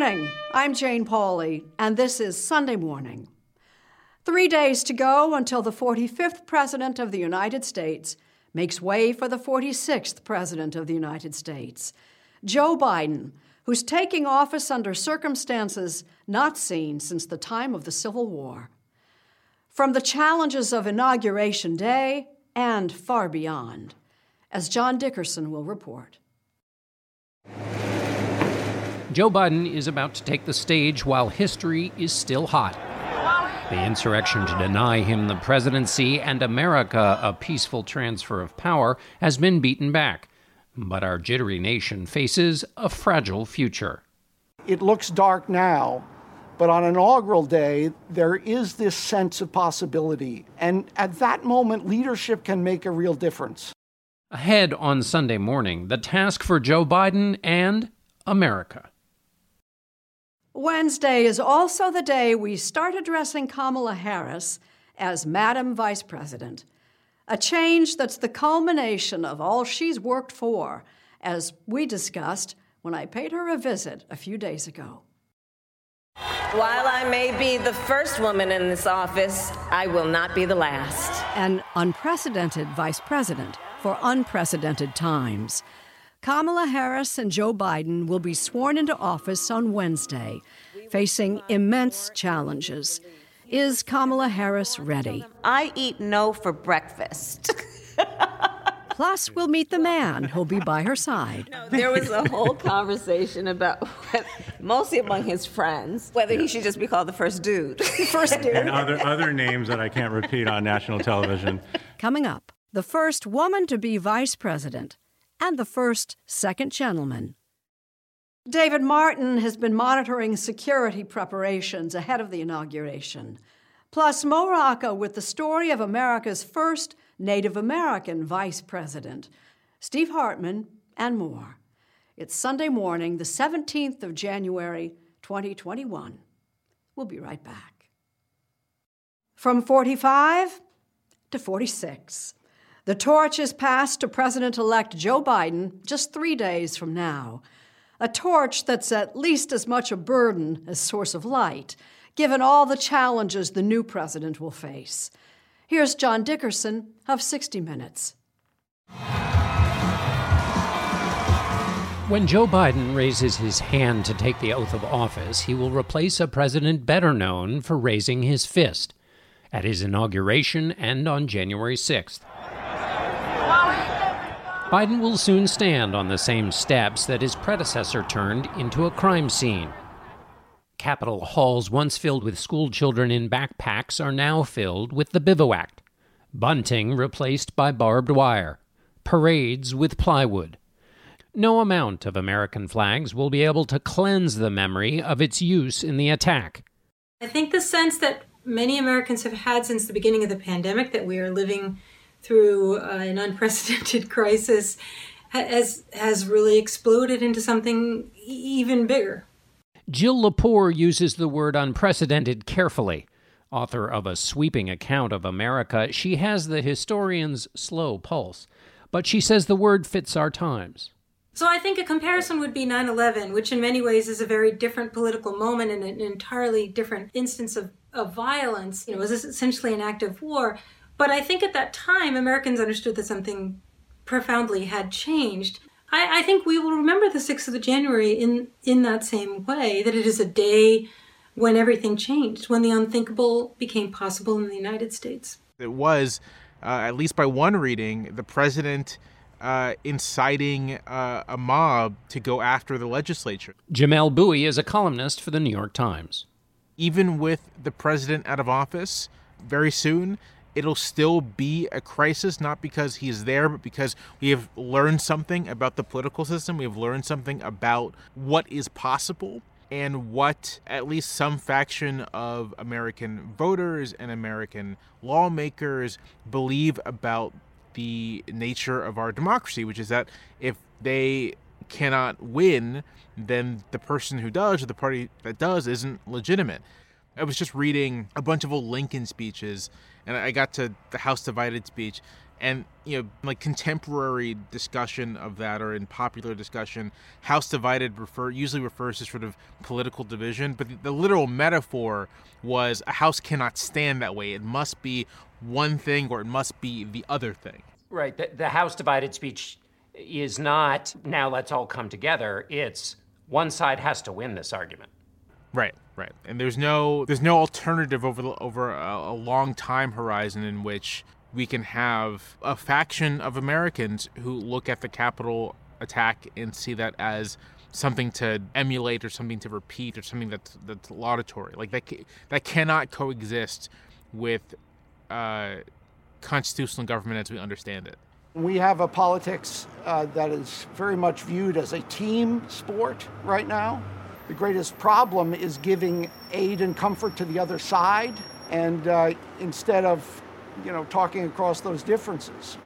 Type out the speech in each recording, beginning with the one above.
Morning. I'm Jane Pauley, and this is Sunday Morning. Three days to go until the 45th President of the United States makes way for the 46th President of the United States, Joe Biden, who's taking office under circumstances not seen since the time of the Civil War. From the challenges of Inauguration Day and far beyond, as John Dickerson will report. Joe Biden is about to take the stage while history is still hot. The insurrection to deny him the presidency and America a peaceful transfer of power has been beaten back. But our jittery nation faces a fragile future. It looks dark now, but on inaugural day, there is this sense of possibility. And at that moment, leadership can make a real difference. Ahead on Sunday morning, the task for Joe Biden and America. Wednesday is also the day we start addressing Kamala Harris as Madam Vice President, a change that's the culmination of all she's worked for, as we discussed when I paid her a visit a few days ago. While I may be the first woman in this office, I will not be the last. An unprecedented vice president for unprecedented times. Kamala Harris and Joe Biden will be sworn into office on Wednesday, facing immense challenges. Is Kamala Harris ready? I eat no for breakfast. Plus, we'll meet the man who'll be by her side. There was a whole conversation about, mostly among his friends, whether he should just be called the first dude. First dude. and other other names that I can't repeat on national television. Coming up, the first woman to be vice president and the first second gentleman. David Martin has been monitoring security preparations ahead of the inauguration. Plus, Mo Rocca with the story of America's first Native American vice president, Steve Hartman, and more. It's Sunday morning, the 17th of January, 2021. We'll be right back. From 45 to 46. The torch is passed to President elect Joe Biden just three days from now. A torch that's at least as much a burden as source of light, given all the challenges the new president will face. Here's John Dickerson of 60 Minutes. When Joe Biden raises his hand to take the oath of office, he will replace a president better known for raising his fist at his inauguration and on January 6th. Biden will soon stand on the same steps that his predecessor turned into a crime scene. Capitol halls once filled with school children in backpacks are now filled with the bivouac. Bunting replaced by barbed wire. Parades with plywood. No amount of American flags will be able to cleanse the memory of its use in the attack. I think the sense that many Americans have had since the beginning of the pandemic that we are living through uh, an unprecedented crisis has has really exploded into something even bigger. Jill Lepore uses the word unprecedented carefully. Author of a sweeping account of America, she has the historian's slow pulse, but she says the word fits our times. So I think a comparison would be 9 11, which in many ways is a very different political moment and an entirely different instance of, of violence. You know, it was essentially an act of war. But I think at that time, Americans understood that something profoundly had changed. I, I think we will remember the 6th of January in, in that same way, that it is a day when everything changed, when the unthinkable became possible in the United States. It was, uh, at least by one reading, the president uh, inciting uh, a mob to go after the legislature. Jamelle Bouie is a columnist for the New York Times. Even with the president out of office very soon, it'll still be a crisis, not because he's there, but because we have learned something about the political system. We have learned something about what is possible and what at least some faction of American voters and American lawmakers believe about the nature of our democracy, which is that if they cannot win, then the person who does or the party that does isn't legitimate. I was just reading a bunch of old Lincoln speeches, and I got to the House Divided speech, and you know, like contemporary discussion of that, or in popular discussion, House Divided refer usually refers to sort of political division, but the, the literal metaphor was a house cannot stand that way. It must be one thing or it must be the other thing. Right. The, the House divided speech is not now let's all come together. It's one side has to win this argument. Right, right. And there's no there's no alternative over the, over a, a long time horizon in which we can have a faction of Americans who look at the Capitol attack and see that as something to emulate or something to repeat or something that's that's laudatory. Like that that cannot coexist with uh, constitutional government as we understand it. We have a politics uh, that is very much viewed as a team sport right now. The greatest problem is giving aid and comfort to the other side, and uh, instead of, you know, talking across those differences.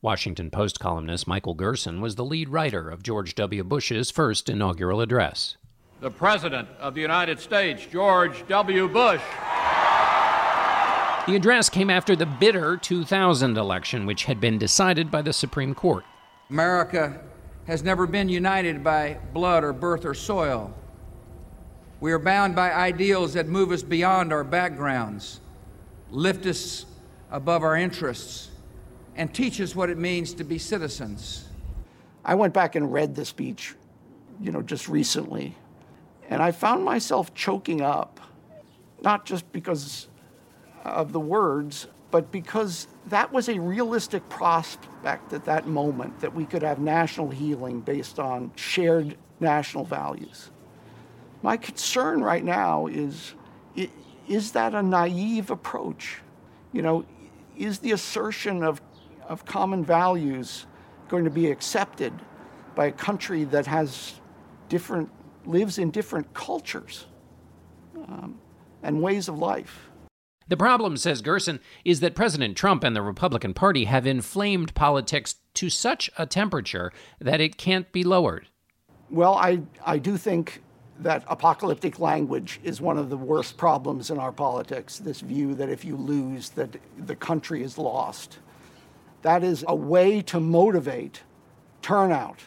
Washington Post columnist Michael Gerson was the lead writer of George W. Bush's first inaugural address. The President of the United States, George W. Bush. The address came after the bitter 2000 election, which had been decided by the Supreme Court. America has never been united by blood or birth or soil. We are bound by ideals that move us beyond our backgrounds, lift us above our interests, and teach us what it means to be citizens. I went back and read the speech, you know, just recently, and I found myself choking up, not just because of the words, but because that was a realistic prospect at that moment that we could have national healing based on shared national values. My concern right now is is that a naive approach? You know, is the assertion of, of common values going to be accepted by a country that has different, lives in different cultures um, and ways of life? The problem, says Gerson, is that President Trump and the Republican Party have inflamed politics to such a temperature that it can't be lowered. Well, I, I do think that apocalyptic language is one of the worst problems in our politics. This view that if you lose, that the country is lost. That is a way to motivate turnout.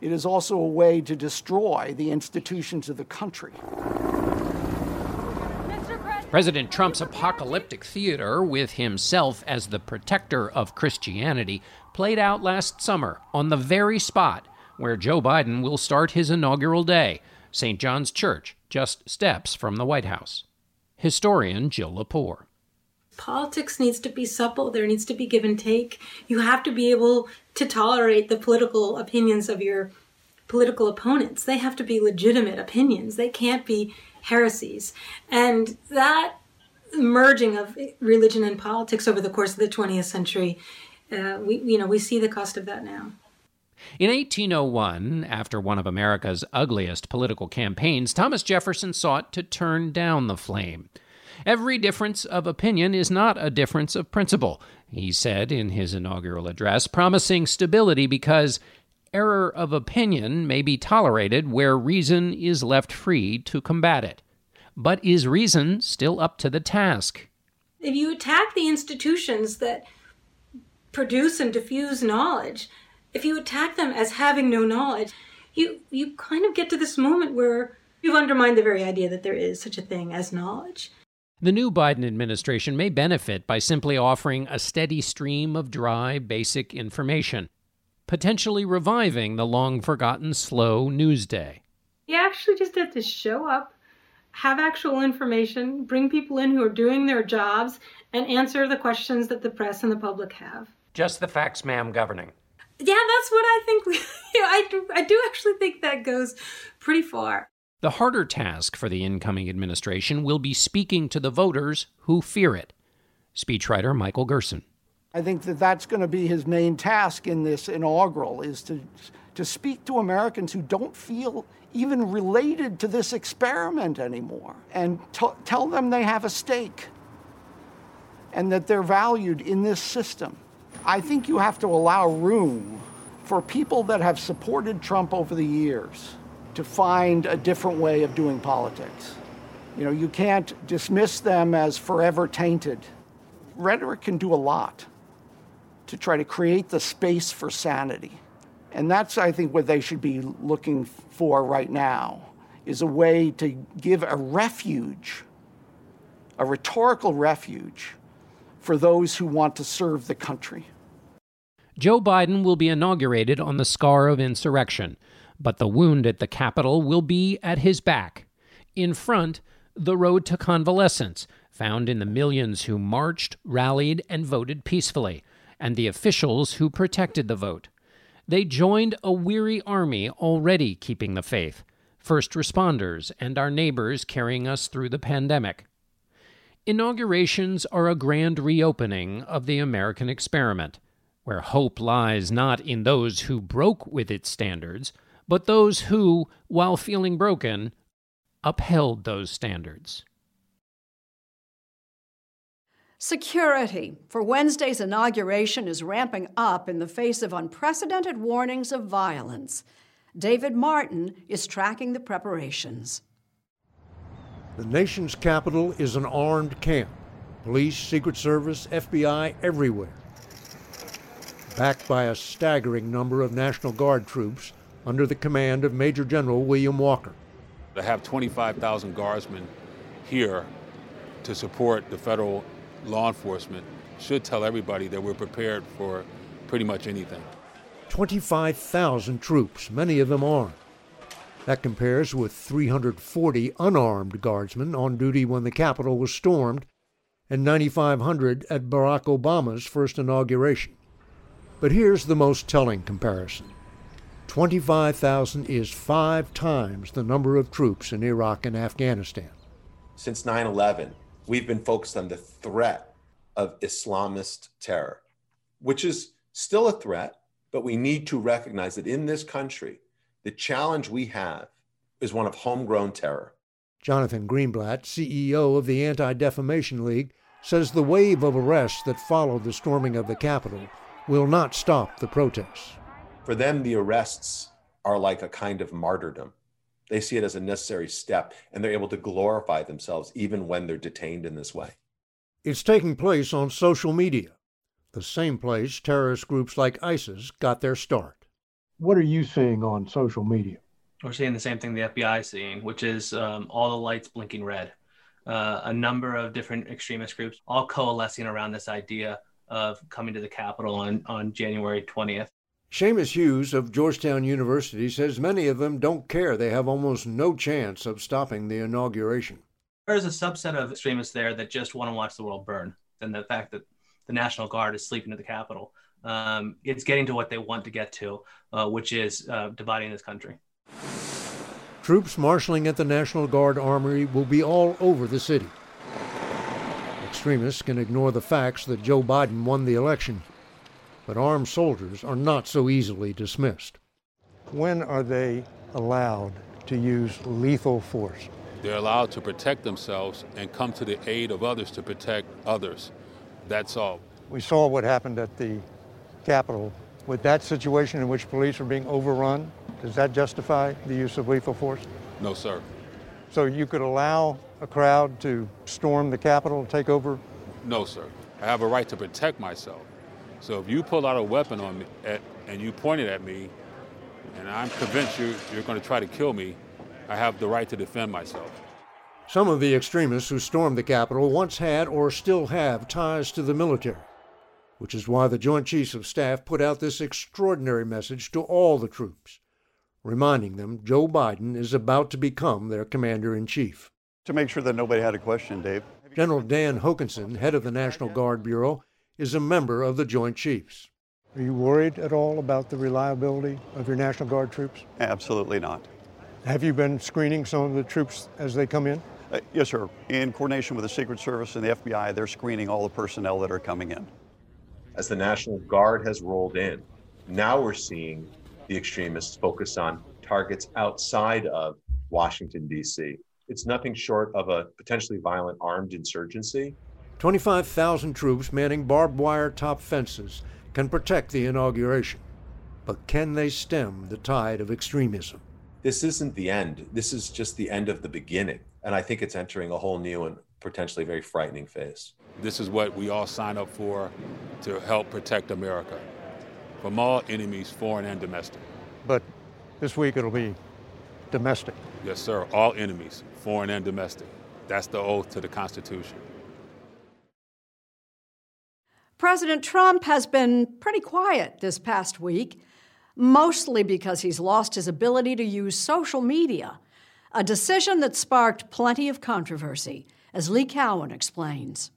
It is also a way to destroy the institutions of the country. President Trump's apocalyptic theater, with himself as the protector of Christianity, played out last summer on the very spot where Joe Biden will start his inaugural day, St. John's Church, just steps from the White House. Historian Jill Lepore. Politics needs to be supple. There needs to be give and take. You have to be able to tolerate the political opinions of your political opponents. They have to be legitimate opinions. They can't be heresies. And that merging of religion and politics over the course of the 20th century, uh, we, you know, we see the cost of that now. In 1801, after one of America's ugliest political campaigns, Thomas Jefferson sought to turn down the flame. Every difference of opinion is not a difference of principle, he said in his inaugural address, promising stability because error of opinion may be tolerated where reason is left free to combat it. But is reason still up to the task? If you attack the institutions that produce and diffuse knowledge, if you attack them as having no knowledge, you you kind of get to this moment where you've undermined the very idea that there is such a thing as knowledge. The new Biden administration may benefit by simply offering a steady stream of dry, basic information, potentially reviving the long forgotten slow news day. You actually just have to show up, have actual information, bring people in who are doing their jobs, and answer the questions that the press and the public have. Just the facts, ma'am, governing. Yeah, that's what I think. We, you know, I do. I do actually think that goes pretty far. The harder task for the incoming administration will be speaking to the voters who fear it. Speechwriter Michael Gerson. I think that that's going to be his main task in this inaugural is to to speak to Americans who don't feel even related to this experiment anymore and t- tell them they have a stake and that they're valued in this system. I think you have to allow room for people that have supported Trump over the years to find a different way of doing politics. You know, you can't dismiss them as forever tainted. Rhetoric can do a lot to try to create the space for sanity. And that's, I think, what they should be looking for right now is a way to give a refuge, a rhetorical refuge, for those who want to serve the country. Joe Biden will be inaugurated on the scar of insurrection, but the wound at the Capitol will be at his back. In front, the road to convalescence, found in the millions who marched, rallied, and voted peacefully, and the officials who protected the vote. They joined a weary army already keeping the faith, first responders and our neighbors carrying us through the pandemic. Inaugurations are a grand reopening of the American experiment, where hope lies not in those who broke with its standards, but those who, while feeling broken, upheld those standards. Security for Wednesday's inauguration is ramping up in the face of unprecedented warnings of violence. David Martin is tracking the preparations. The nation's capital is an armed camp. Police, Secret Service, FBI, everywhere. Backed by a staggering number of National Guard troops under the command of Major General William Walker. To have 25,000 guardsmen here to support the federal law enforcement should tell everybody that we're prepared for pretty much anything. 25,000 troops, many of them armed. That compares with 340 unarmed guardsmen on duty when the Capitol was stormed and 9,500 at Barack Obama's first inauguration. But here's the most telling comparison 25,000 is five times the number of troops in Iraq and Afghanistan. Since 9 11, we've been focused on the threat of Islamist terror, which is still a threat, but we need to recognize that in this country, the challenge we have is one of homegrown terror. Jonathan Greenblatt, CEO of the Anti Defamation League, says the wave of arrests that followed the storming of the Capitol will not stop the protests. For them, the arrests are like a kind of martyrdom. They see it as a necessary step, and they're able to glorify themselves even when they're detained in this way. It's taking place on social media. the same place terrorist groups like ISIS got their start. What are you seeing on social media? We're seeing the same thing the FBI is seeing, which is um, all the lights blinking red. Uh, a number of different extremist groups all coalescing around this idea of coming to the Capitol on, on January 20th. Seamus Hughes of Georgetown University says many of them don't care. They have almost no chance of stopping the inauguration. There's a subset of extremists there that just want to watch the world burn. And the fact that the National Guard is sleeping at the Capitol, um, it's getting to what they want to get to, uh, which is uh, dividing this country. Troops marshaling at the National Guard Armory will be all over the city. Extremists can ignore the facts that Joe Biden won the election but armed soldiers are not so easily dismissed. When are they allowed to use lethal force? They're allowed to protect themselves and come to the aid of others to protect others. That's all. We saw what happened at the Capitol. With that situation in which police are being overrun, does that justify the use of lethal force? No, sir. So you could allow a crowd to storm the Capitol, and take over? No, sir. I have a right to protect myself. So if you pull out a weapon on me at, and you point it at me, and I'm convinced you're, you're going to try to kill me, I have the right to defend myself. Some of the extremists who stormed the Capitol once had or still have ties to the military, which is why the Joint Chiefs of Staff put out this extraordinary message to all the troops, reminding them Joe Biden is about to become their commander in chief. To make sure that nobody had a question, Dave. General Dan Hokanson, head of the National Guard Bureau, is a member of the Joint Chiefs. Are you worried at all about the reliability of your National Guard troops? Absolutely not. Have you been screening some of the troops as they come in? Uh, yes, sir. In coordination with the Secret Service and the FBI, they're screening all the personnel that are coming in. As the National Guard has rolled in, now we're seeing the extremists focus on targets outside of Washington, D.C. It's nothing short of a potentially violent armed insurgency 25,000 troops manning barbed wire top fences can protect the inauguration. But can they stem the tide of extremism? This isn't the end. This is just the end of the beginning. And I think it's entering a whole new and potentially very frightening phase. This is what we all sign up for to help protect America from all enemies, foreign and domestic. But this week it'll be domestic. Yes, sir. All enemies, foreign and domestic. That's the oath to the Constitution. President Trump has been pretty quiet this past week, mostly because he's lost his ability to use social media, a decision that sparked plenty of controversy, as Lee Cowan explains.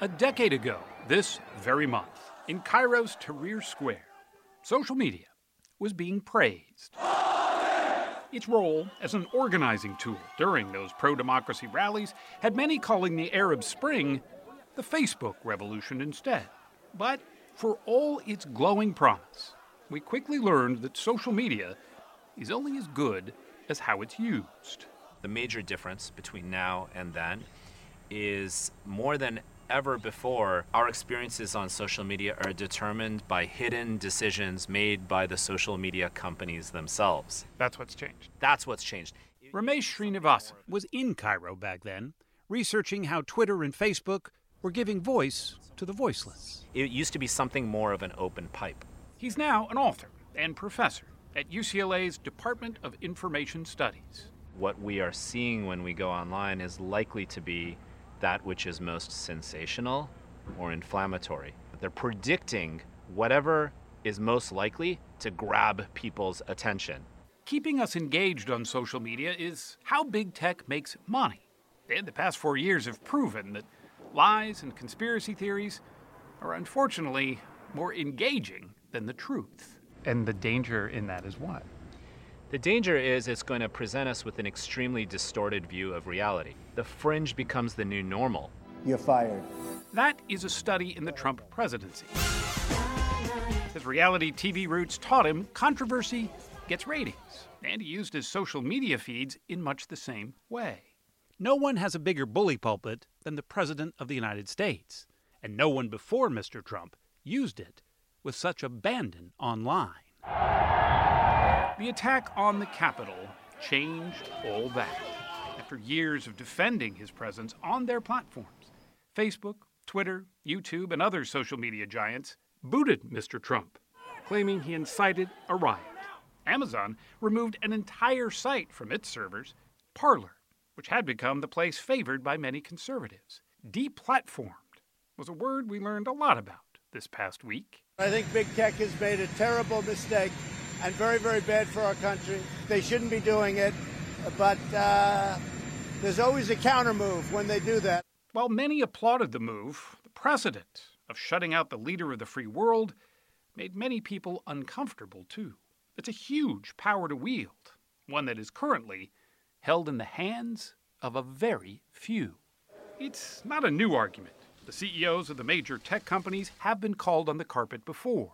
A decade ago, this very month, in Cairo's Tahrir Square, social media was being praised its role as an organizing tool during those pro democracy rallies had many calling the Arab Spring the Facebook revolution instead. But for all its glowing promise, we quickly learned that social media is only as good as how it's used. The major difference between now and then is more than ever before, our experiences on social media are determined by hidden decisions made by the social media companies themselves. That's what's changed. That's what's changed. Ramesh Srinivasan was in Cairo back then, researching how Twitter and Facebook were giving voice to the voiceless. It used to be something more of an open pipe. He's now an author and professor at UCLA's Department of Information Studies. What we are seeing when we go online is likely to be that which is most sensational or inflammatory. They're predicting whatever is most likely to grab people's attention. Keeping us engaged on social media is how big tech makes money. And the past four years have proven that lies and conspiracy theories are unfortunately more engaging than the truth. And the danger in that is what? The danger is it's going to present us with an extremely distorted view of reality. The fringe becomes the new normal. You're fired. That is a study in the Trump presidency. His reality TV roots taught him controversy gets ratings, and he used his social media feeds in much the same way. No one has a bigger bully pulpit than the President of the United States, and no one before Mr. Trump used it with such abandon online. The attack on the Capitol changed all that. After years of defending his presence on their platforms, Facebook, Twitter, YouTube, and other social media giants booted Mr. Trump, claiming he incited a riot. Amazon removed an entire site from its servers, Parler, which had become the place favored by many conservatives. Deplatformed was a word we learned a lot about this past week. I think big tech has made a terrible mistake and very, very bad for our country. They shouldn't be doing it, but uh, there's always a counter move when they do that. While many applauded the move, the precedent of shutting out the leader of the free world made many people uncomfortable too. It's a huge power to wield, one that is currently held in the hands of a very few. It's not a new argument. The CEOs of the major tech companies have been called on the carpet before.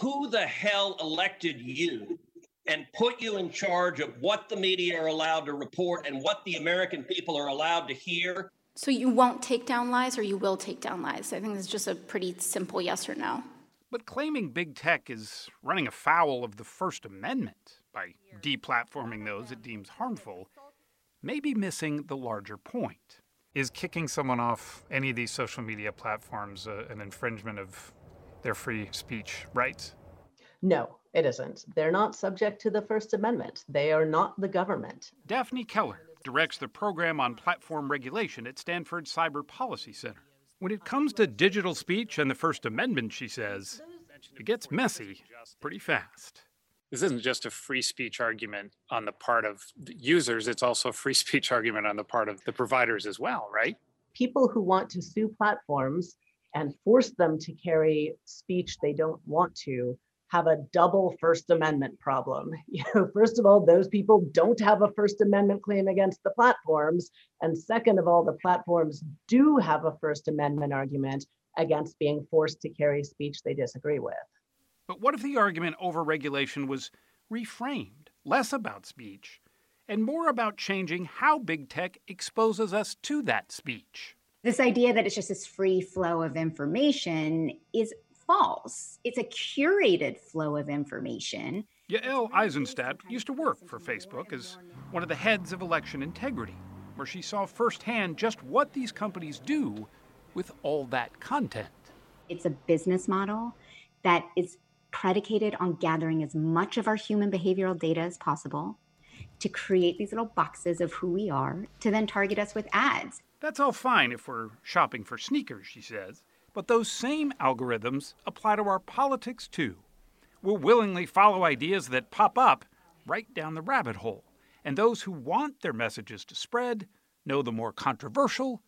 Who the hell elected you and put you in charge of what the media are allowed to report and what the American people are allowed to hear? So you won't take down lies or you will take down lies? I think it's just a pretty simple yes or no. But claiming big tech is running afoul of the First Amendment by deplatforming those it deems harmful may be missing the larger point. Is kicking someone off any of these social media platforms uh, an infringement of their free speech rights? No, it isn't. They're not subject to the First Amendment. They are not the government. Daphne Keller directs the program on platform regulation at Stanford Cyber Policy Center. When it comes to digital speech and the First Amendment, she says, it gets messy pretty fast. This isn't just a free speech argument on the part of the users, it's also a free speech argument on the part of the providers as well, right? People who want to sue platforms and force them to carry speech they don't want to have a double First Amendment problem. You know, first of all, those people don't have a First Amendment claim against the platforms. And second of all, the platforms do have a First Amendment argument against being forced to carry speech they disagree with. But what if the argument over regulation was reframed, less about speech, and more about changing how big tech exposes us to that speech? This idea that it's just this free flow of information is false. It's a curated flow of information. Yael Eisenstadt used to work for Facebook as one of the heads of election integrity, where she saw firsthand just what these companies do with all that content. It's a business model that is predicated on gathering as much of our human behavioral data as possible to create these little boxes of who we are to then target us with ads. That's all fine if we're shopping for sneakers, she says. But those same algorithms apply to our politics too. We'll willingly follow ideas that pop up right down the rabbit hole. And those who want their messages to spread know the more controversial,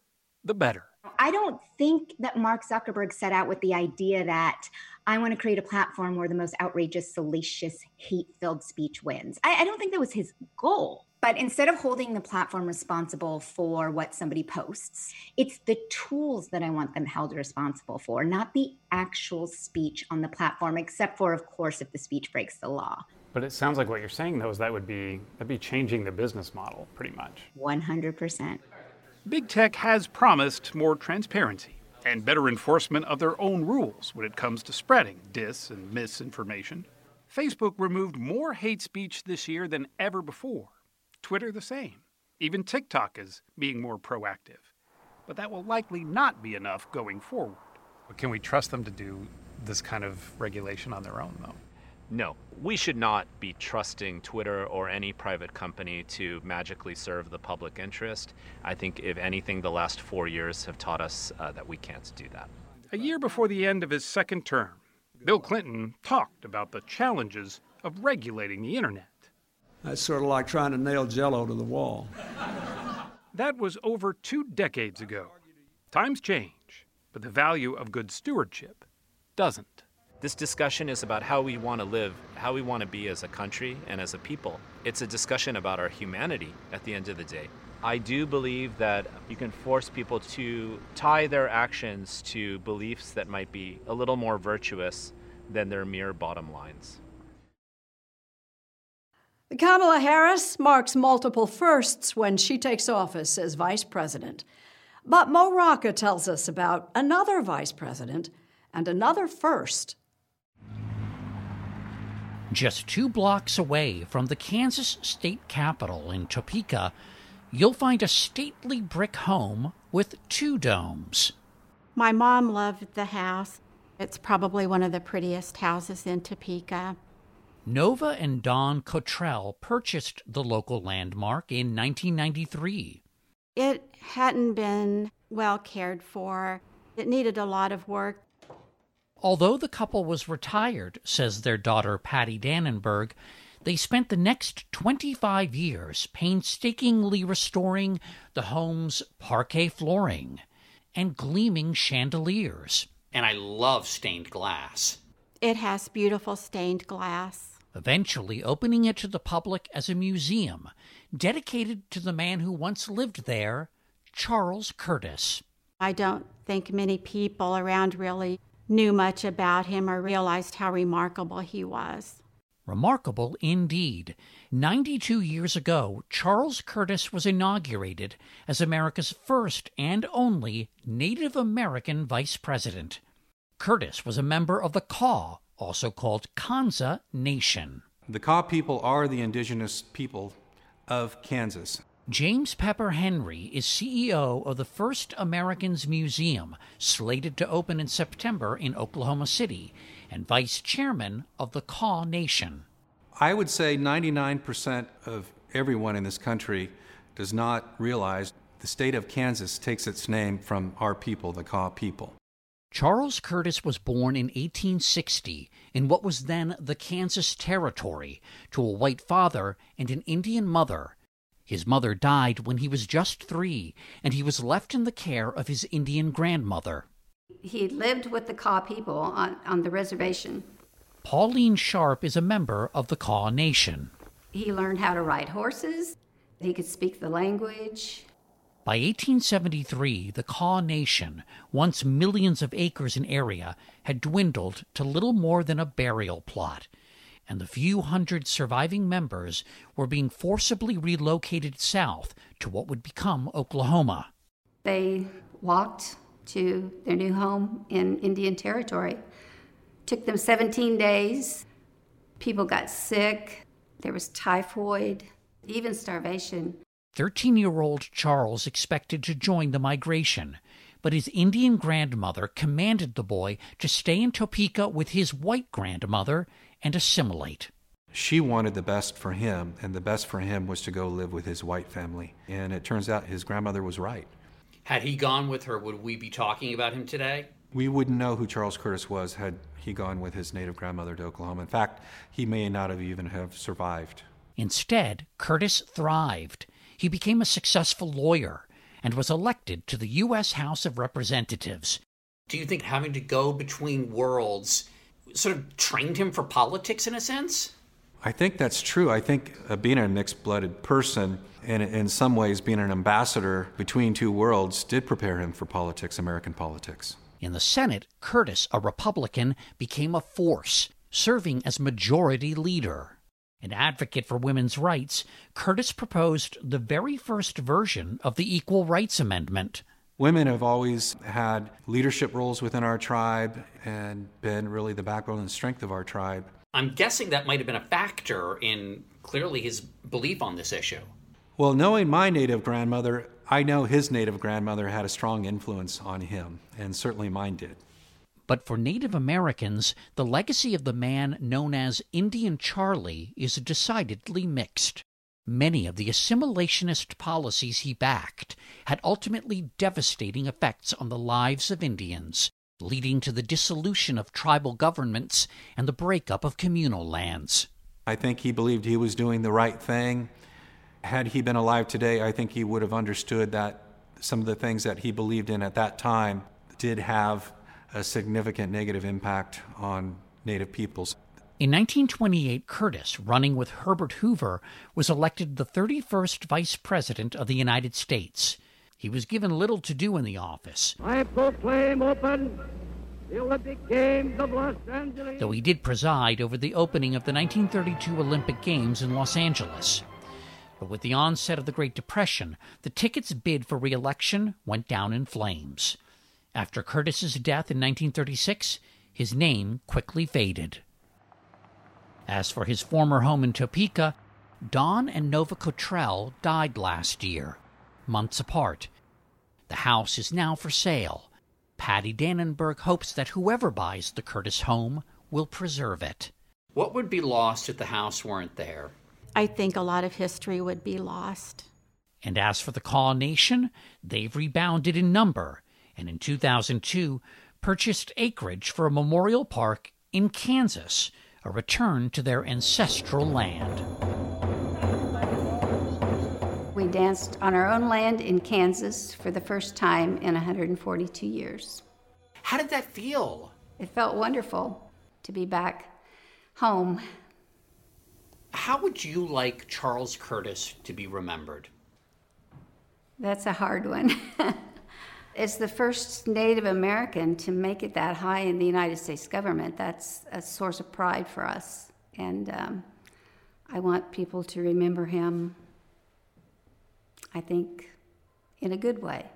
the better. I don't think that Mark Zuckerberg set out with the idea that I want to create a platform where the most outrageous, salacious, hate filled speech wins. I, I, don't think that was his goal. But instead of holding the platform responsible for what somebody posts, it's the tools that I want them held responsible for, not the actual speech on the platform, except for, of course, if the speech breaks the law. But it sounds like what you're saying, though, is that would be that'd be changing the business model pretty much. 100%. Big tech has promised more transparency and better enforcement of their own rules when it comes to spreading dis and misinformation. Facebook removed more hate speech this year than ever before. Twitter the same. Even TikTok is being more proactive. But that will likely not be enough going forward. But can we trust them to do this kind of regulation on their own, though? No, we should not be trusting Twitter or any private company to magically serve the public interest. I think, if anything, the last four years have taught us uh, that we can't do that. A year before the end of his second term, Bill Clinton talked about the challenges of regulating the internet. That's sort of like trying to nail jello to the wall. that was over two decades ago. Times change, but the value of good stewardship doesn't. This discussion is about how we want to live, how we want to be as a country and as a people. It's a discussion about our humanity at the end of the day. I do believe that you can force people to tie their actions to beliefs that might be a little more virtuous than their mere bottom lines. Kamala Harris marks multiple firsts when she takes office as vice president. But Mo Rocca tells us about another vice president and another first. Just two blocks away from the Kansas state capitol in Topeka, you'll find a stately brick home with two domes. My mom loved the house. It's probably one of the prettiest houses in Topeka. Nova and Don Cottrell purchased the local landmark in 1993. It hadn't been well cared for. It needed a lot of work. Although the couple was retired, says their daughter Patty Dannenberg, they spent the next 25 years painstakingly restoring the home's parquet flooring and gleaming chandeliers. And I love stained glass. It has beautiful stained glass. Eventually opening it to the public as a museum dedicated to the man who once lived there, Charles Curtis. I don't think many people around really knew much about him or realized how remarkable he was. Remarkable indeed. 92 years ago, Charles Curtis was inaugurated as America's first and only Native American vice president. Curtis was a member of the Kaw, also called Kansa Nation. The Kaw people are the indigenous people of Kansas. James Pepper Henry is CEO of the First Americans Museum, slated to open in September in Oklahoma City, and vice chairman of the Kaw Nation. I would say 99% of everyone in this country does not realize the state of Kansas takes its name from our people, the Kaw people. Charles Curtis was born in 1860 in what was then the Kansas Territory to a white father and an Indian mother. His mother died when he was just three, and he was left in the care of his Indian grandmother. He lived with the Kaw people on, on the reservation. Pauline Sharp is a member of the Kaw Nation. He learned how to ride horses, he could speak the language. By 1873, the Kaw Nation, once millions of acres in area, had dwindled to little more than a burial plot, and the few hundred surviving members were being forcibly relocated south to what would become Oklahoma. They walked to their new home in Indian Territory. Took them 17 days. People got sick. There was typhoid, even starvation. 13 year old Charles expected to join the migration, but his Indian grandmother commanded the boy to stay in Topeka with his white grandmother and assimilate. She wanted the best for him, and the best for him was to go live with his white family. And it turns out his grandmother was right. Had he gone with her, would we be talking about him today? We wouldn't know who Charles Curtis was had he gone with his native grandmother to Oklahoma. In fact, he may not have even have survived. Instead, Curtis thrived. He became a successful lawyer and was elected to the U.S. House of Representatives. Do you think having to go between worlds sort of trained him for politics in a sense? I think that's true. I think uh, being a mixed blooded person and in some ways being an ambassador between two worlds did prepare him for politics, American politics. In the Senate, Curtis, a Republican, became a force, serving as majority leader. An advocate for women's rights, Curtis proposed the very first version of the Equal Rights Amendment. Women have always had leadership roles within our tribe and been really the backbone and strength of our tribe. I'm guessing that might have been a factor in clearly his belief on this issue. Well, knowing my native grandmother, I know his native grandmother had a strong influence on him, and certainly mine did. But for Native Americans, the legacy of the man known as Indian Charlie is decidedly mixed. Many of the assimilationist policies he backed had ultimately devastating effects on the lives of Indians, leading to the dissolution of tribal governments and the breakup of communal lands. I think he believed he was doing the right thing. Had he been alive today, I think he would have understood that some of the things that he believed in at that time did have a significant negative impact on Native peoples. In 1928, Curtis, running with Herbert Hoover, was elected the 31st Vice President of the United States. He was given little to do in the office. I proclaim open the Olympic Games of Los Angeles. Though he did preside over the opening of the 1932 Olympic Games in Los Angeles. But with the onset of the Great Depression, the ticket's bid for re election went down in flames. After Curtis's death in 1936, his name quickly faded. As for his former home in Topeka, Don and Nova Cottrell died last year, months apart. The house is now for sale. Patty Dannenberg hopes that whoever buys the Curtis home will preserve it. What would be lost if the house weren't there? I think a lot of history would be lost. And as for the Kaw Nation, they've rebounded in number, and in 2002 purchased acreage for a memorial park in Kansas, a return to their ancestral land. We danced on our own land in Kansas for the first time in 142 years. How did that feel? It felt wonderful to be back home. How would you like Charles Curtis to be remembered? That's a hard one. As the first Native American to make it that high in the United States government, that's a source of pride for us. And um, I want people to remember him, I think, in a good way.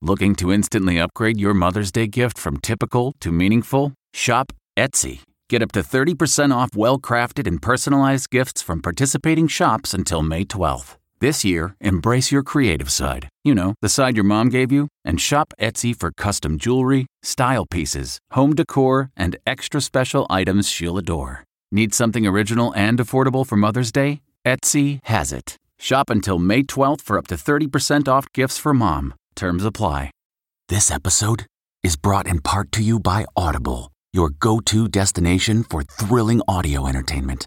Looking to instantly upgrade your Mother's Day gift from typical to meaningful? Shop Etsy. Get up to 30% off well crafted and personalized gifts from participating shops until May 12th. This year, embrace your creative side. You know, the side your mom gave you, and shop Etsy for custom jewelry, style pieces, home decor, and extra special items she'll adore. Need something original and affordable for Mother's Day? Etsy has it. Shop until May 12th for up to 30% off gifts for mom. Terms apply. This episode is brought in part to you by Audible, your go to destination for thrilling audio entertainment.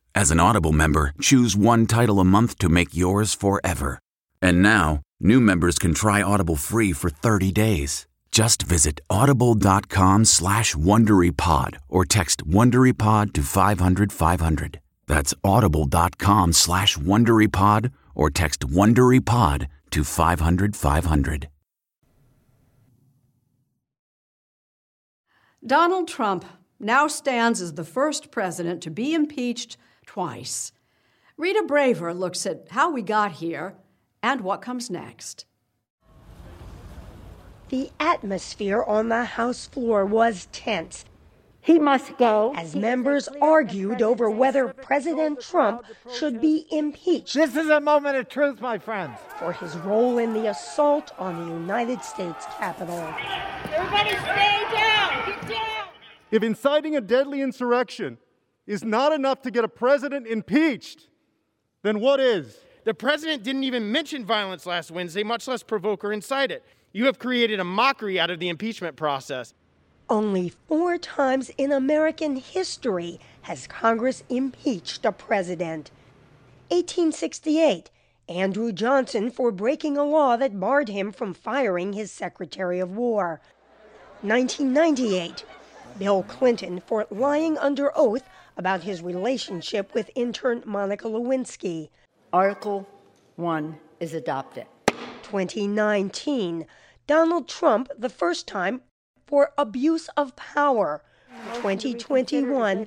as an Audible member, choose one title a month to make yours forever. And now, new members can try Audible free for 30 days. Just visit audible.com slash WonderyPod or text WonderyPod to 500 500. That's audible.com slash WonderyPod or text WonderyPod to 500 500. Donald Trump now stands as the first president to be impeached twice. Rita Braver looks at how we got here and what comes next. The atmosphere on the House floor was tense. He must go. As members argued over whether President Trump should be impeached. This is a moment of truth, my friends. For his role in the assault on the United States Capitol. Everybody stay down! Get down! If inciting a deadly insurrection is not enough to get a president impeached, then what is? The president didn't even mention violence last Wednesday, much less provoke or incite it. You have created a mockery out of the impeachment process. Only four times in American history has Congress impeached a president. 1868, Andrew Johnson for breaking a law that barred him from firing his Secretary of War. 1998, Bill Clinton for lying under oath about his relationship with intern Monica Lewinsky. Article 1 is adopted. 2019, Donald Trump the first time for abuse of power. 2021,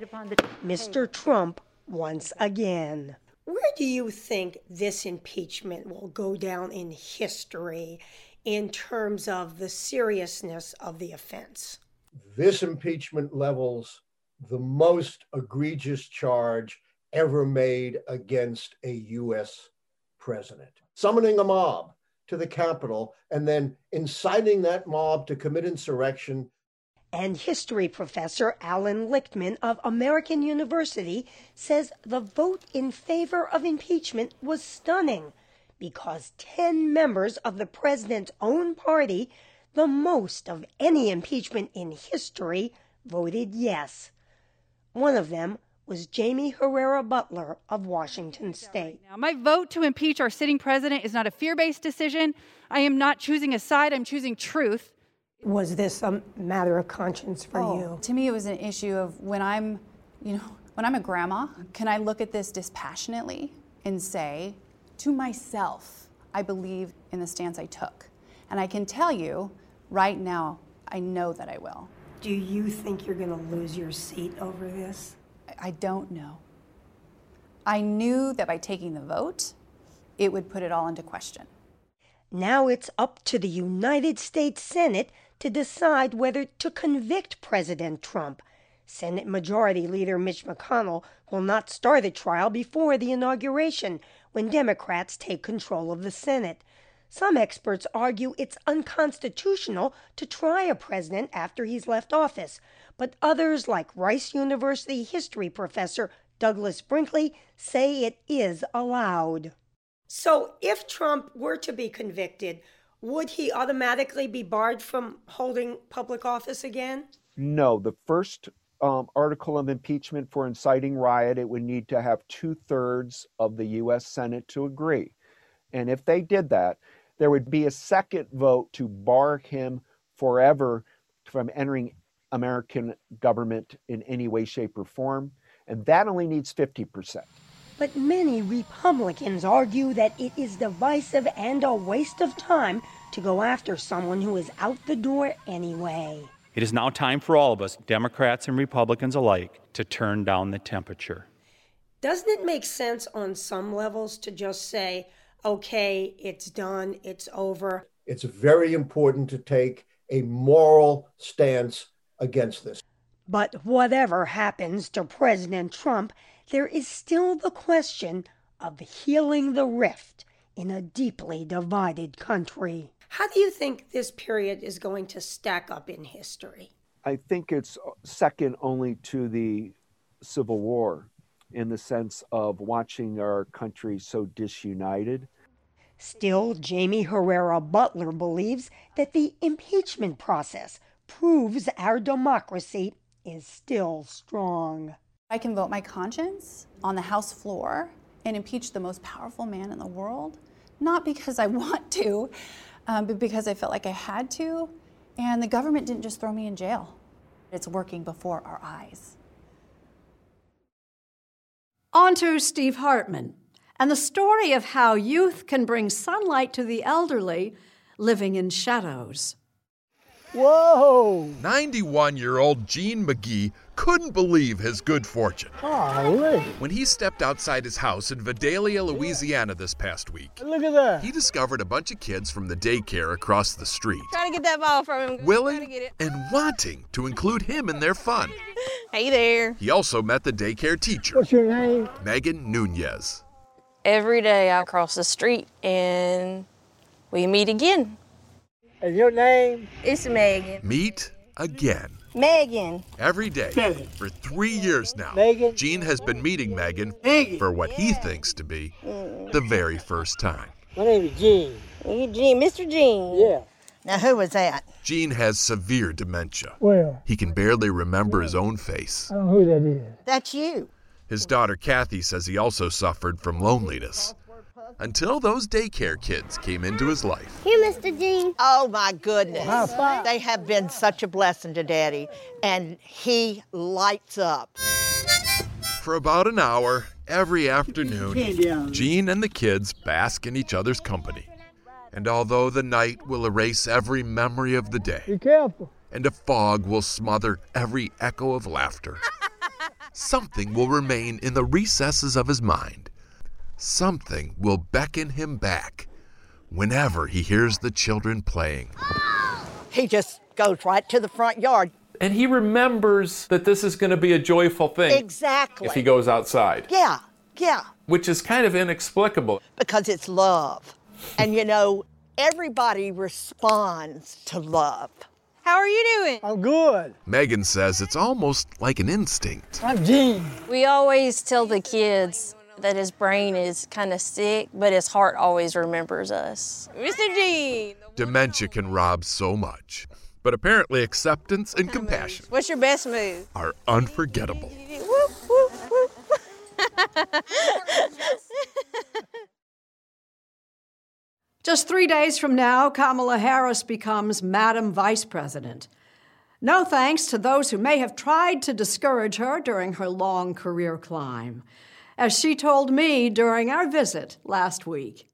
Mr. Trump once again. Where do you think this impeachment will go down in history in terms of the seriousness of the offense? This impeachment levels the most egregious charge ever made against a U.S. president. Summoning a mob to the Capitol and then inciting that mob to commit insurrection. And history professor Alan Lichtman of American University says the vote in favor of impeachment was stunning because 10 members of the president's own party, the most of any impeachment in history, voted yes. One of them was Jaime Herrera Beutler of Washington State. Now, my vote to impeach our sitting president is not a fear based decision. I am not choosing a side, I'm choosing truth. Was this a matter of conscience for oh, you? To me, it was an issue of when I'm, you know, when I'm a grandma, can I look at this dispassionately and say to myself, I believe in the stance I took? And I can tell you right now, I know that I will. Do you think you're going to lose your seat over this? I don't know. I knew that by taking the vote, it would put it all into question. Now it's up to the United States Senate to decide whether to convict President Trump. Senate Majority Leader Mitch McConnell will not start the trial before the inauguration, when Democrats take control of the Senate. Some experts argue it's unconstitutional to try a president after he's left office, but others, like Rice University history professor Douglas Brinkley, say it is allowed. So, if Trump were to be convicted, would he automatically be barred from holding public office again? No, the first um, article of impeachment for inciting riot, it would need to have two thirds of the U.S. Senate to agree. And if they did that, there would be a second vote to bar him forever from entering American government in any way, shape, or form. And that only needs 50%. But many Republicans argue that it is divisive and a waste of time to go after someone who is out the door anyway. It is now time for all of us, Democrats and Republicans alike, to turn down the temperature. Doesn't it make sense on some levels to just say, okay, it's done, it's over? It's very important to take a moral stance against this. But whatever happens to President Trump, there is still the question of healing the rift in a deeply divided country. How do you think this period is going to stack up in history? I think it's second only to the Civil War in the sense of watching our country so disunited. Still, Jaime Herrera Beutler believes that the impeachment process proves our democracy is still strong. I can vote my conscience on the House floor and impeach the most powerful man in the world, not because I want to, um, but because I felt like I had to. And the government didn't just throw me in jail, it's working before our eyes. On to Steve Hartman and the story of how youth can bring sunlight to the elderly living in shadows. Whoa! 91 year old Gene McGee couldn't believe his good fortune. Golly. When he stepped outside his house in Vidalia, Louisiana this past week, look at that. He discovered a bunch of kids from the daycare across the street. Trying to get that ball from him. Willing and wanting to include him in their fun. Hey there. He also met the daycare teacher. What's your name? Megan Nunez. Every day I cross the street and we meet again. And your name? It's Megan. Meet again. Megan. Every day Megan. for three years now, Megan. Gene has been meeting Megan Megan. for what he thinks to be mm. the very first time. My name is Gene. You Gene, Mr. Gene. Yeah. Now who was that? Gene has severe dementia. Well, He can barely remember his own face. I don't know who that is. That's you. His daughter Kathy says he also suffered from loneliness. Until those daycare kids came into his life. Here, Mr. Gene. Oh my goodness. They have been such a blessing to Daddy, and he lights up. For about an hour every afternoon, Hey. Gene and the kids bask in each other's company. And although the night will erase every memory of the day, Be careful. and a fog will smother every echo of laughter, something will remain in the recesses of his mind. Something will beckon him back whenever he hears the children playing. He just goes right to the front yard. And he remembers that this is going to be a joyful thing Exactly. if he goes outside, Yeah, yeah, which is kind of inexplicable. because it's love. And you know, everybody responds to love. How are you doing? I'm good. Megan says it's almost like an instinct. I'm Gene. We always tell the kids that his brain is kind of sick, but his heart always remembers us. Mr. Gene! Dementia can rob so much, but apparently acceptance and compassion What's your best move? are unforgettable. Whoop, whoop, whoop. Just three days from now, Kamala Harris becomes Madam Vice President. No thanks to those who may have tried to discourage her during her long career climb, as she told me during our visit last week.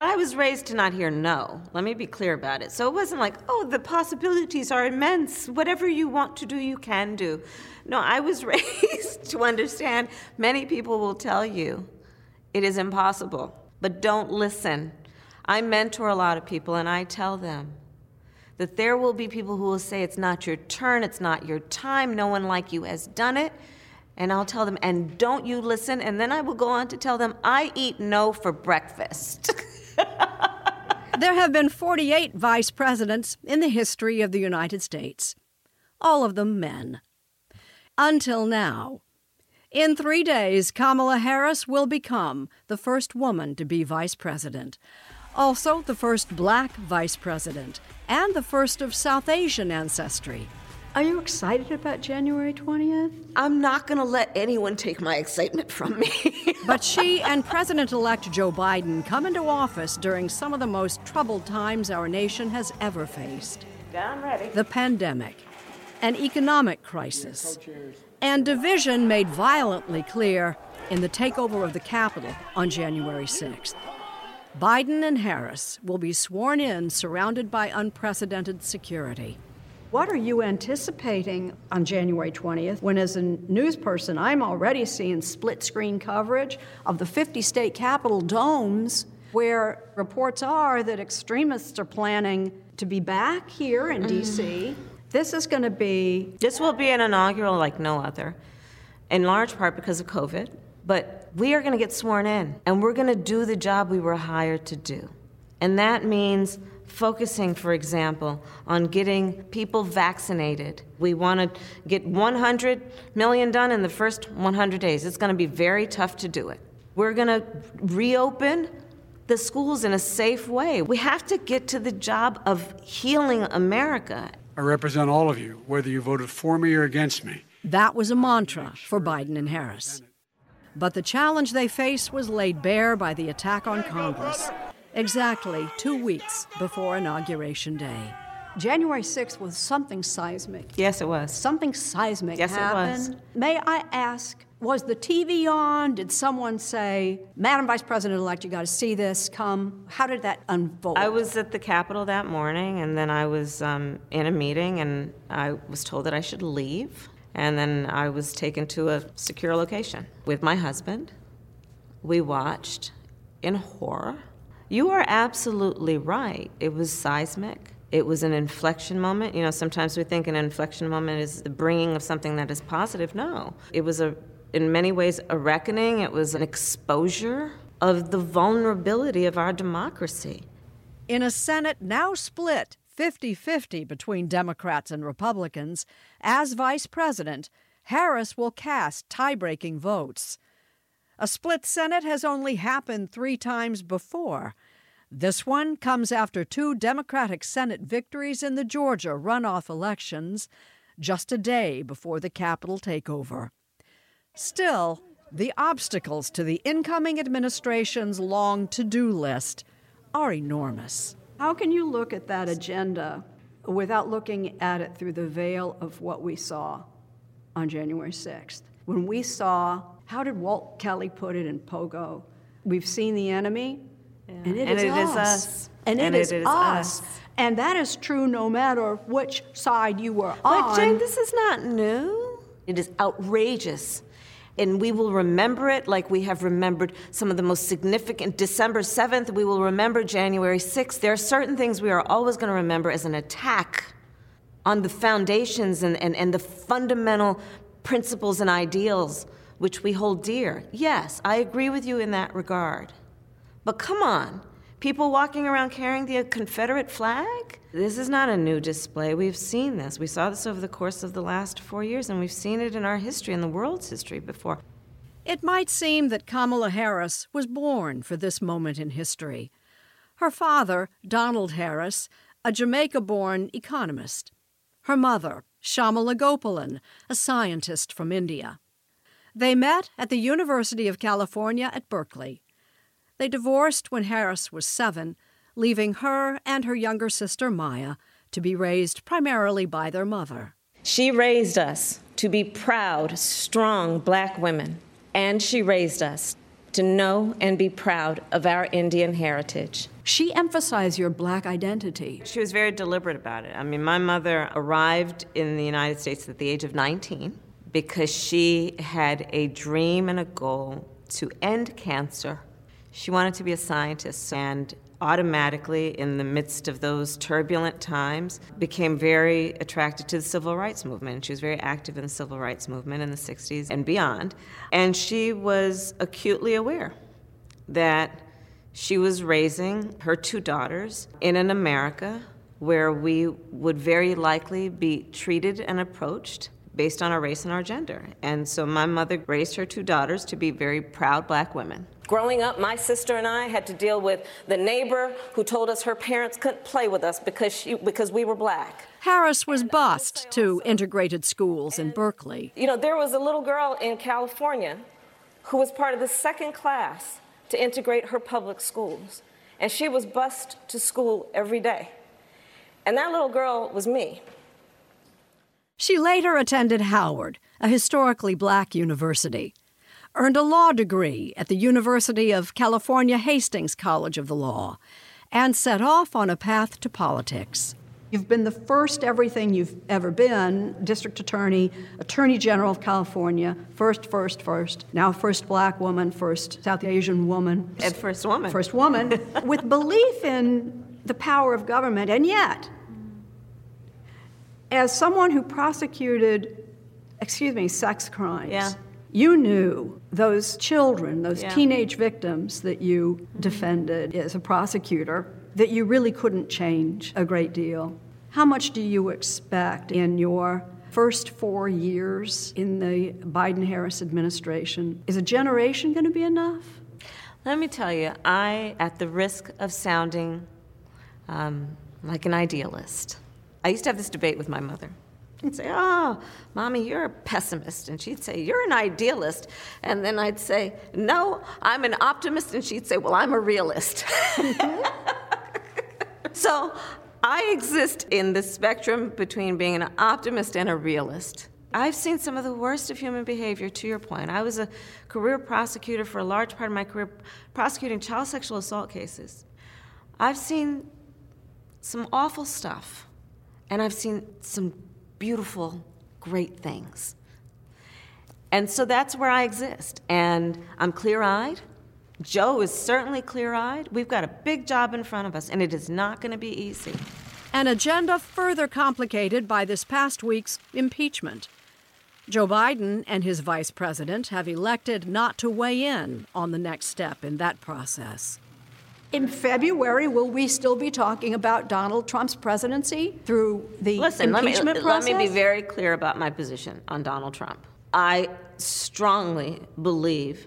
I was raised to not hear no. Let me be clear about it. So it wasn't like, oh, the possibilities are immense. Whatever you want to do, you can do. No, I was raised to understand many people will tell you it is impossible, but don't listen. I mentor a lot of people and I tell them that there will be people who will say it's not your turn, it's not your time, no one like you has done it. And I'll tell them, and don't you listen? And then I will go on to tell them, I eat no for breakfast. there have been 48 vice presidents in the history of the United States, all of them men. Until now. In three days, Kamala Harris will become the first woman to be vice president, also the first black vice president, and the first of South Asian ancestry. Are you excited about January 20th? I'm not going to let anyone take my excitement from me. but she and President elect Joe Biden come into office during some of the most troubled times our nation has ever faced. Yeah, I'm ready. The pandemic, an economic crisis, and division made violently clear in the takeover of the Capitol on January 6th. Biden and Harris will be sworn in surrounded by unprecedented security. What are you anticipating on January 20th when, as a news person, I'm already seeing split screen coverage of the 50 state capitol domes where reports are that extremists are planning to be back here in D.C.? Mm-hmm. This is going to be. This will be an inaugural like no other, in large part because of COVID. But we are going to get sworn in, and we're going to do the job we were hired to do. And that means focusing, for example, on getting people vaccinated. We want to get 100 million done in the first 100 days. It's going to be very tough to do it. We're going to reopen the schools in a safe way. We have to get to the job of healing America. I represent all of you, whether you voted for me or against me. That was a mantra for Biden and Harris. But the challenge they face was laid bare by the attack on Congress exactly two weeks before Inauguration Day. January 6th was something seismic. Yes, it was. Something seismic yes, happened. It was. May I ask, was the TV on? Did someone say, Madam Vice President elect, you got to see this, come? How did that unfold? I was at the Capitol that morning, and then I was um, in a meeting, and I was told that I should leave. And then I was taken to a secure location with my husband. We watched in horror you are absolutely right. It was seismic. It was an inflection moment. You know, sometimes we think an inflection moment is the bringing of something that is positive. No, it was a, in many ways, a reckoning. It was an exposure of the vulnerability of our democracy. In a Senate now split 50 50 between Democrats and Republicans, as vice president, Harris will cast tie breaking votes. A split Senate has only happened three times before. This one comes after two Democratic Senate victories in the Georgia runoff elections, just a day before the Capitol takeover. Still, the obstacles to the incoming administration's long to do list are enormous. How can you look at that agenda without looking at it through the veil of what we saw on January 6th? When we saw how did Walt Kelly put it in Pogo? We've seen the enemy, yeah. and, it, and is, it us. is us. And, and it, is, it is us. us. And that is true no matter which side you were but on. But Jane, this is not new. It is outrageous. And we will remember it like we have remembered some of the most significant. December 7th, we will remember January 6th. There are certain things we are always going to remember as an attack on the foundations and, and, and the fundamental principles and ideals which we hold dear. Yes, I agree with you in that regard. But come on, people walking around carrying the Confederate flag? This is not a new display. We've seen this. We saw this over the course of the last four years, and we've seen it in our history, in the world's history before. It might seem that Kamala Harris was born for this moment in history. Her father, Donald Harris, a Jamaica born economist. Her mother, Shyamala Gopalan, a scientist from India. They met at the University of California at Berkeley. They divorced when Harris was seven, leaving her and her younger sister Maya to be raised primarily by their mother. She raised us to be proud, strong black women, and she raised us to know and be proud of our Indian heritage. She emphasized your black identity. She was very deliberate about it. I mean, my mother arrived in the United States at the age of 19 because she had a dream and a goal to end cancer. She wanted to be a scientist and automatically, in the midst of those turbulent times, became very attracted to the civil rights movement. She was very active in the civil rights movement in the 60s and beyond. And she was acutely aware that she was raising her two daughters in an America where we would very likely be treated and approached based on our race and our gender. And so my mother raised her two daughters to be very proud black women. Growing up, my sister and I had to deal with the neighbor who told us her parents couldn't play with us because, she, because we were black. Harris was bused to integrated schools in Berkeley. You know, there was a little girl in California who was part of the second class to integrate her public schools. And she was bused to school every day. And that little girl was me. She later attended Howard, a historically black university, earned a law degree at the University of California Hastings College of the Law, and set off on a path to politics. You've been the first everything you've ever been district attorney, attorney general of California, first, first, first, now first black woman, first South Asian woman. And first woman. First woman, with belief in the power of government, and yet as someone who prosecuted, excuse me, sex crimes, yeah. You knew those children, those Yeah. teenage victims that you defended as a prosecutor, that you really couldn't change a great deal. How much do you expect in your first four years in the Biden Harris administration? Is a generation going to be enough? Let me tell you, I, at the risk of sounding um, like an idealist, I used to have this debate with my mother. I'd say, Oh, mommy, you're a pessimist. And she'd say, You're an idealist. And then I'd say, No, I'm an optimist. And she'd say, Well, I'm a realist. so I exist in the spectrum between being an optimist and a realist. I've seen some of the worst of human behavior, to your point. I was a career prosecutor for a large part of my career prosecuting child sexual assault cases. I've seen some awful stuff, and I've seen some beautiful, great things. And so that's where I exist. And I'm clear eyed. Joe is certainly clear eyed. We've got a big job in front of us, and it is not going to be easy. An agenda further complicated by this past week's impeachment. Joe Biden and his vice president have elected not to weigh in on the next step in that process. In February, will we still be talking about Donald Trump's presidency through the Listen, let me, impeachment let me be very clear about my position on Donald Trump. I strongly believe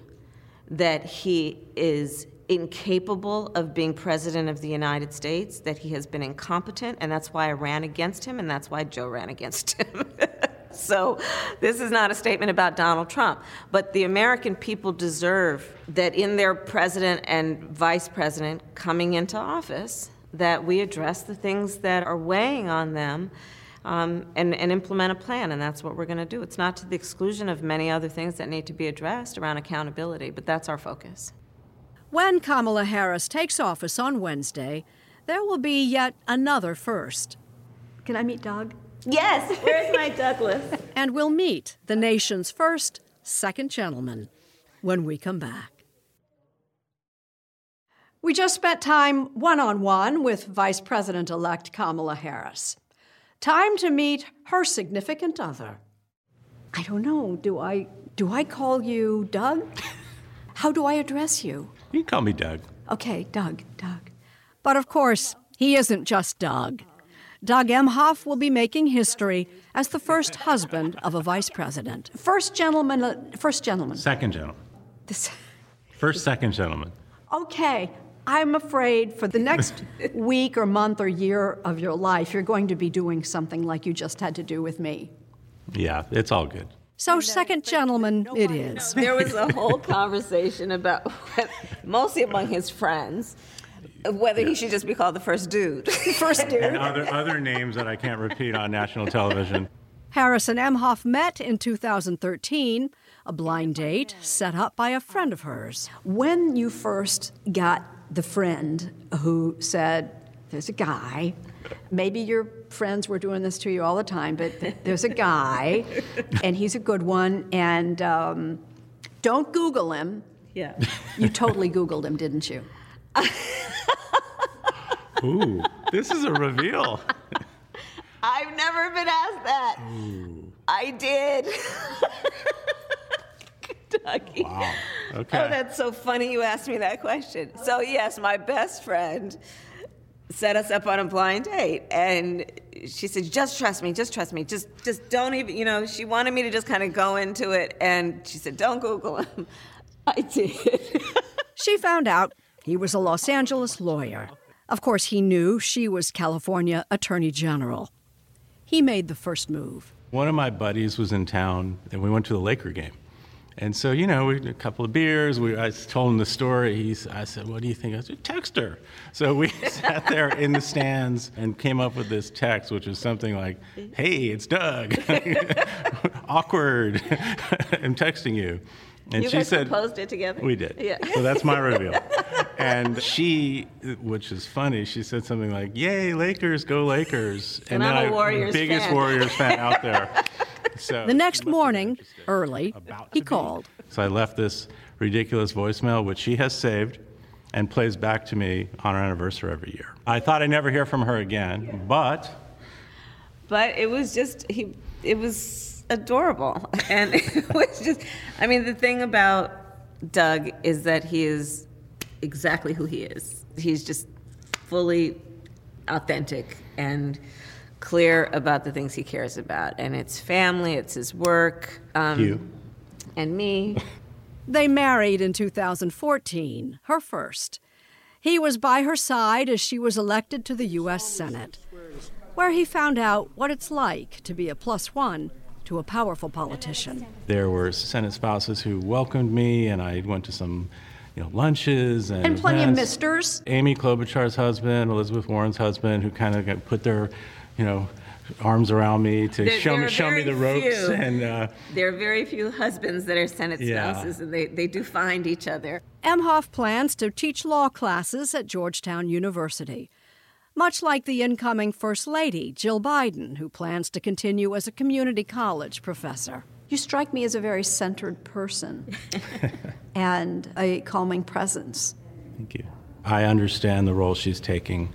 that he is incapable of being president of the United States, that he has been incompetent, and that's why I ran against him, and that's why Joe ran against him. so, this is not a statement about Donald Trump, but the American people deserve that in their president and vice president coming into office, that we address the things that are weighing on them um, and, and implement a plan, and that's what we're going to do. It's not to the exclusion of many other things that need to be addressed around accountability, but that's our focus. When Kamala Harris takes office on Wednesday, there will be yet another first. Can I meet Doug? Yes, where's my Douglas? and we'll meet the nation's first second gentleman when we come back. We just spent time one on one with Vice President elect Kamala Harris. Time to meet her significant other. I don't know. Do I do I call you Doug? How do I address you? You can call me Doug. Okay, Doug, Doug. But of course, he isn't just Doug. Doug Emhoff will be making history as the first husband of a vice president. First gentleman, uh, first gentleman. Second gentleman. This, First second gentleman. okay, I'm afraid for the next week or month or year of your life, you're going to be doing something like you just had to do with me. Yeah, it's all good. So, second gentleman it is. There was a whole conversation about, mostly among his friends, of whether he should just be called the first dude. first dude. And dude. other other names that I can't repeat on national television. Harris and Emhoff met in 2013 a blind date set up by a friend of hers. When you first got the friend who said, There's a guy, maybe your friends were doing this to you all the time, but there's a guy, and he's a good one, and um, don't Google him. Yeah. You totally Googled him, didn't you? Ooh, this is a reveal. I've never been asked that. I did. Kentucky. Wow. Okay. Oh, that's so funny you asked me that question. So, yes, my best friend set us up on a blind date and she said just trust me just trust me just just don't even you know she wanted me to just kind of go into it and she said don't google him i did She found out he was a Los Angeles lawyer. Of course, he knew she was California Attorney General. He made the first move. One of my buddies was in town, and we went to the Laker game. And so, you know, we, had a couple of beers. We, I told him the story. He's, I said, "What do you think?" I said, "Text her." So we sat there in the stands and came up with this text, which was something like, "Hey, it's Doug. Awkward. I'm texting you." And you she guys said, composed it together We did. yeah So that's my reveal. and she, which is funny, she said something like, "Yay, Lakers, go Lakers!" And I'm then a Warriors biggest fan. Warriors fan out there. So The next morning, early, he called. so I left this ridiculous voicemail, which she has saved and plays back to me on our anniversary every year. I thought I'd never hear from her again, but but it was just he it was adorable and it was just i mean the thing about doug is that he is exactly who he is he's just fully authentic and clear about the things he cares about and it's family it's his work um, you. and me They married in 2014, her first. He was by her side as she was elected to the U.S. Senate, where he found out what it's like to be a plus one to a powerful politician. there were Senate spouses who welcomed me, and I went to some, you know, lunches and And plenty of misters. Amy Klobuchar's husband, Elizabeth Warren's husband, who kind of put their, you know, arms around me to There- show there me show me the ropes few. and. Uh, there are very few husbands that are senate Yeah. spouses and they, they do find each other Emhoff plans to teach law classes at Georgetown University, much like the incoming First Lady, Jill Biden, who plans to continue as a community college professor. You strike me as a very centered person and a calming presence. Thank you. I understand the role she's taking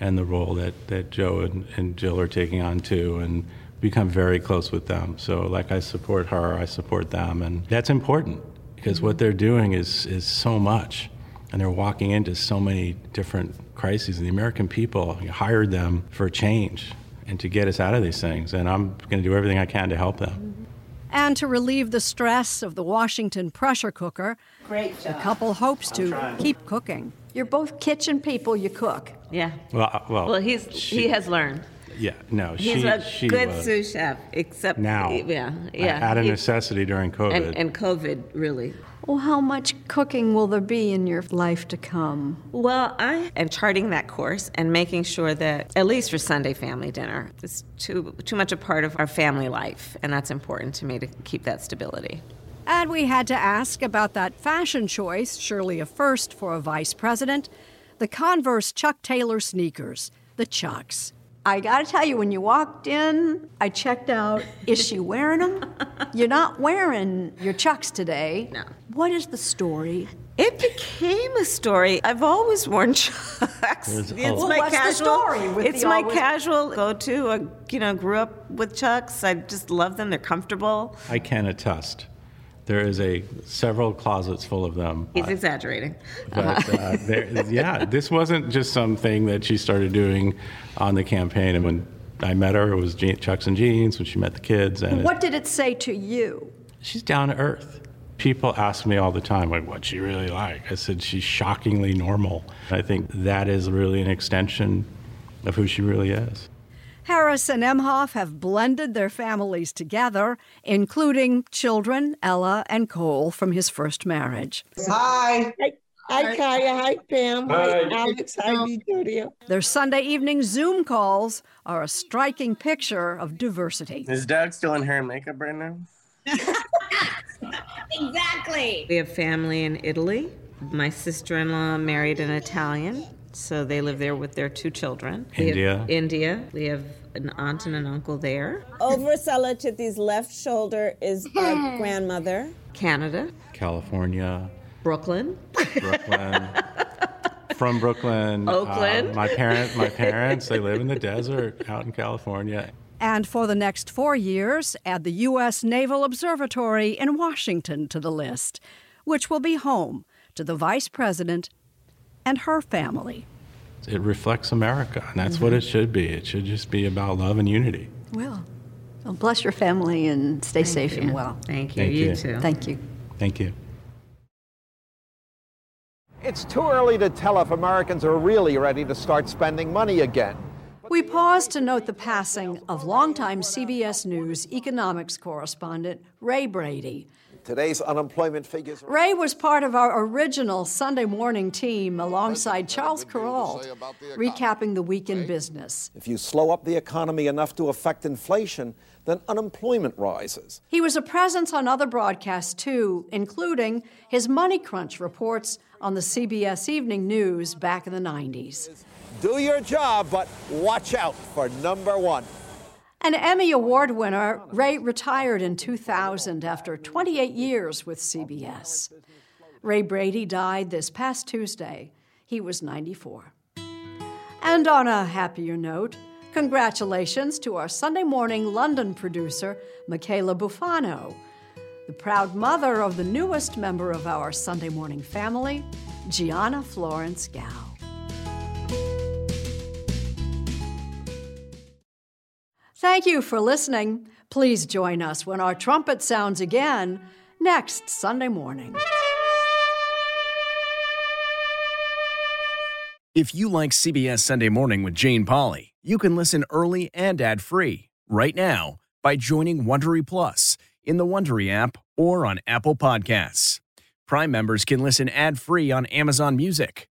and the role that, that Joe and, and Jill are taking on too, and become very close with them. So, like, I support her, I support them, and that's important because mm-hmm. what they're doing is, is so much. And they're walking into so many different crises. And the American people hired them for a change and to get us out of these things. And I'm going to do everything I can to help them. Mm-hmm. And to relieve the stress of the Washington pressure cooker, Great the couple hopes to keep cooking. You're both kitchen people, you cook. yeah Well, well, well he's she- he has learned Yeah, no, He's she, a she good was sous chef, except now. Yeah, yeah. Out of necessity during COVID. and, and COVID really. Well, how much cooking will there be in your life to come? Well, I am charting that course and making sure that at least for Sunday family dinner, it's too too much a part of our family life, and that's important to me to keep that stability. And we had to ask about that fashion choice, surely a first for a vice president the Converse Chuck Taylor sneakers, the Chucks. I gotta tell you, when you walked in, I checked out. Is she wearing them? You're not wearing your Chucks today. No. What is the story? It became a story. I've always worn Chucks. There's It's a- Well, my what's the casual. story with it's the my always- casual go-to. I, you know, grew up with Chucks. I just love them. They're comfortable. I can attest. There is a several closets full of them. He's exaggerating. But uh, there, yeah, this wasn't just something that she started doing on the campaign. And when I met her, it was je- Chucks and jeans. When she met the kids, and it- What did it say to you? she's down to earth. People ask me all the time, like, what's she really like? I said, she's shockingly normal. I think that is really an extension of who she really is. Harris and Emhoff have blended their families together, including children, Ella and Cole, from his first marriage. Hi. Hi, hi Kaya. Hi, Pam. Hi, Hi. Alex. Hi, Victoria. Their Sunday evening Zoom calls are a striking picture of diversity. Is Doug still in hair and makeup right now? exactly. We have family in Italy. My sister in law married an Italian, so they live there with their two children. We have India. India. We have an aunt and an uncle there. Over Salatiti's left shoulder is a grandmother. Canada. California, Brooklyn. Brooklyn. From Brooklyn, Oakland. Uh, my parent, my parents, they live in the desert out in California. And for the next four years, add the U.S. Naval Observatory in Washington to the list, which will be home to the Vice President and her family. It reflects America, and that's what it should be. It should just be about love and unity. Well, well bless your family and stay safe and well. Thank you. Thank you you. too. Thank you. Thank you. It's too early to tell if Americans are really ready to start spending money again. We pause to note the passing of longtime CBS News economics correspondent Ray Brady. Today's unemployment figures Ray was part of our original Sunday morning team alongside Charles Kuralt, recapping the week in business. If you slow up the economy enough to affect inflation, then unemployment rises. He was a presence on other broadcasts too, including his Money Crunch reports on the CBS Evening News back in the 90s. Do your job, but watch out for number one. An Emmy Award winner, Ray retired in 2000 after 28 years with CBS. Ray Brady died this past Tuesday. He was 94. And on a happier note, congratulations to our Sunday morning London producer, Michaela Bufano, the proud mother of the newest member of our Sunday morning family, Gianna Florence Gow. Thank you for listening. Please join us when our trumpet sounds again next Sunday morning. If you like CBS Sunday Morning with Jane Pauley, you can listen early and ad-free right now by joining Wondery Plus in the Wondery app or on Apple Podcasts. Prime members can listen ad-free on Amazon Music.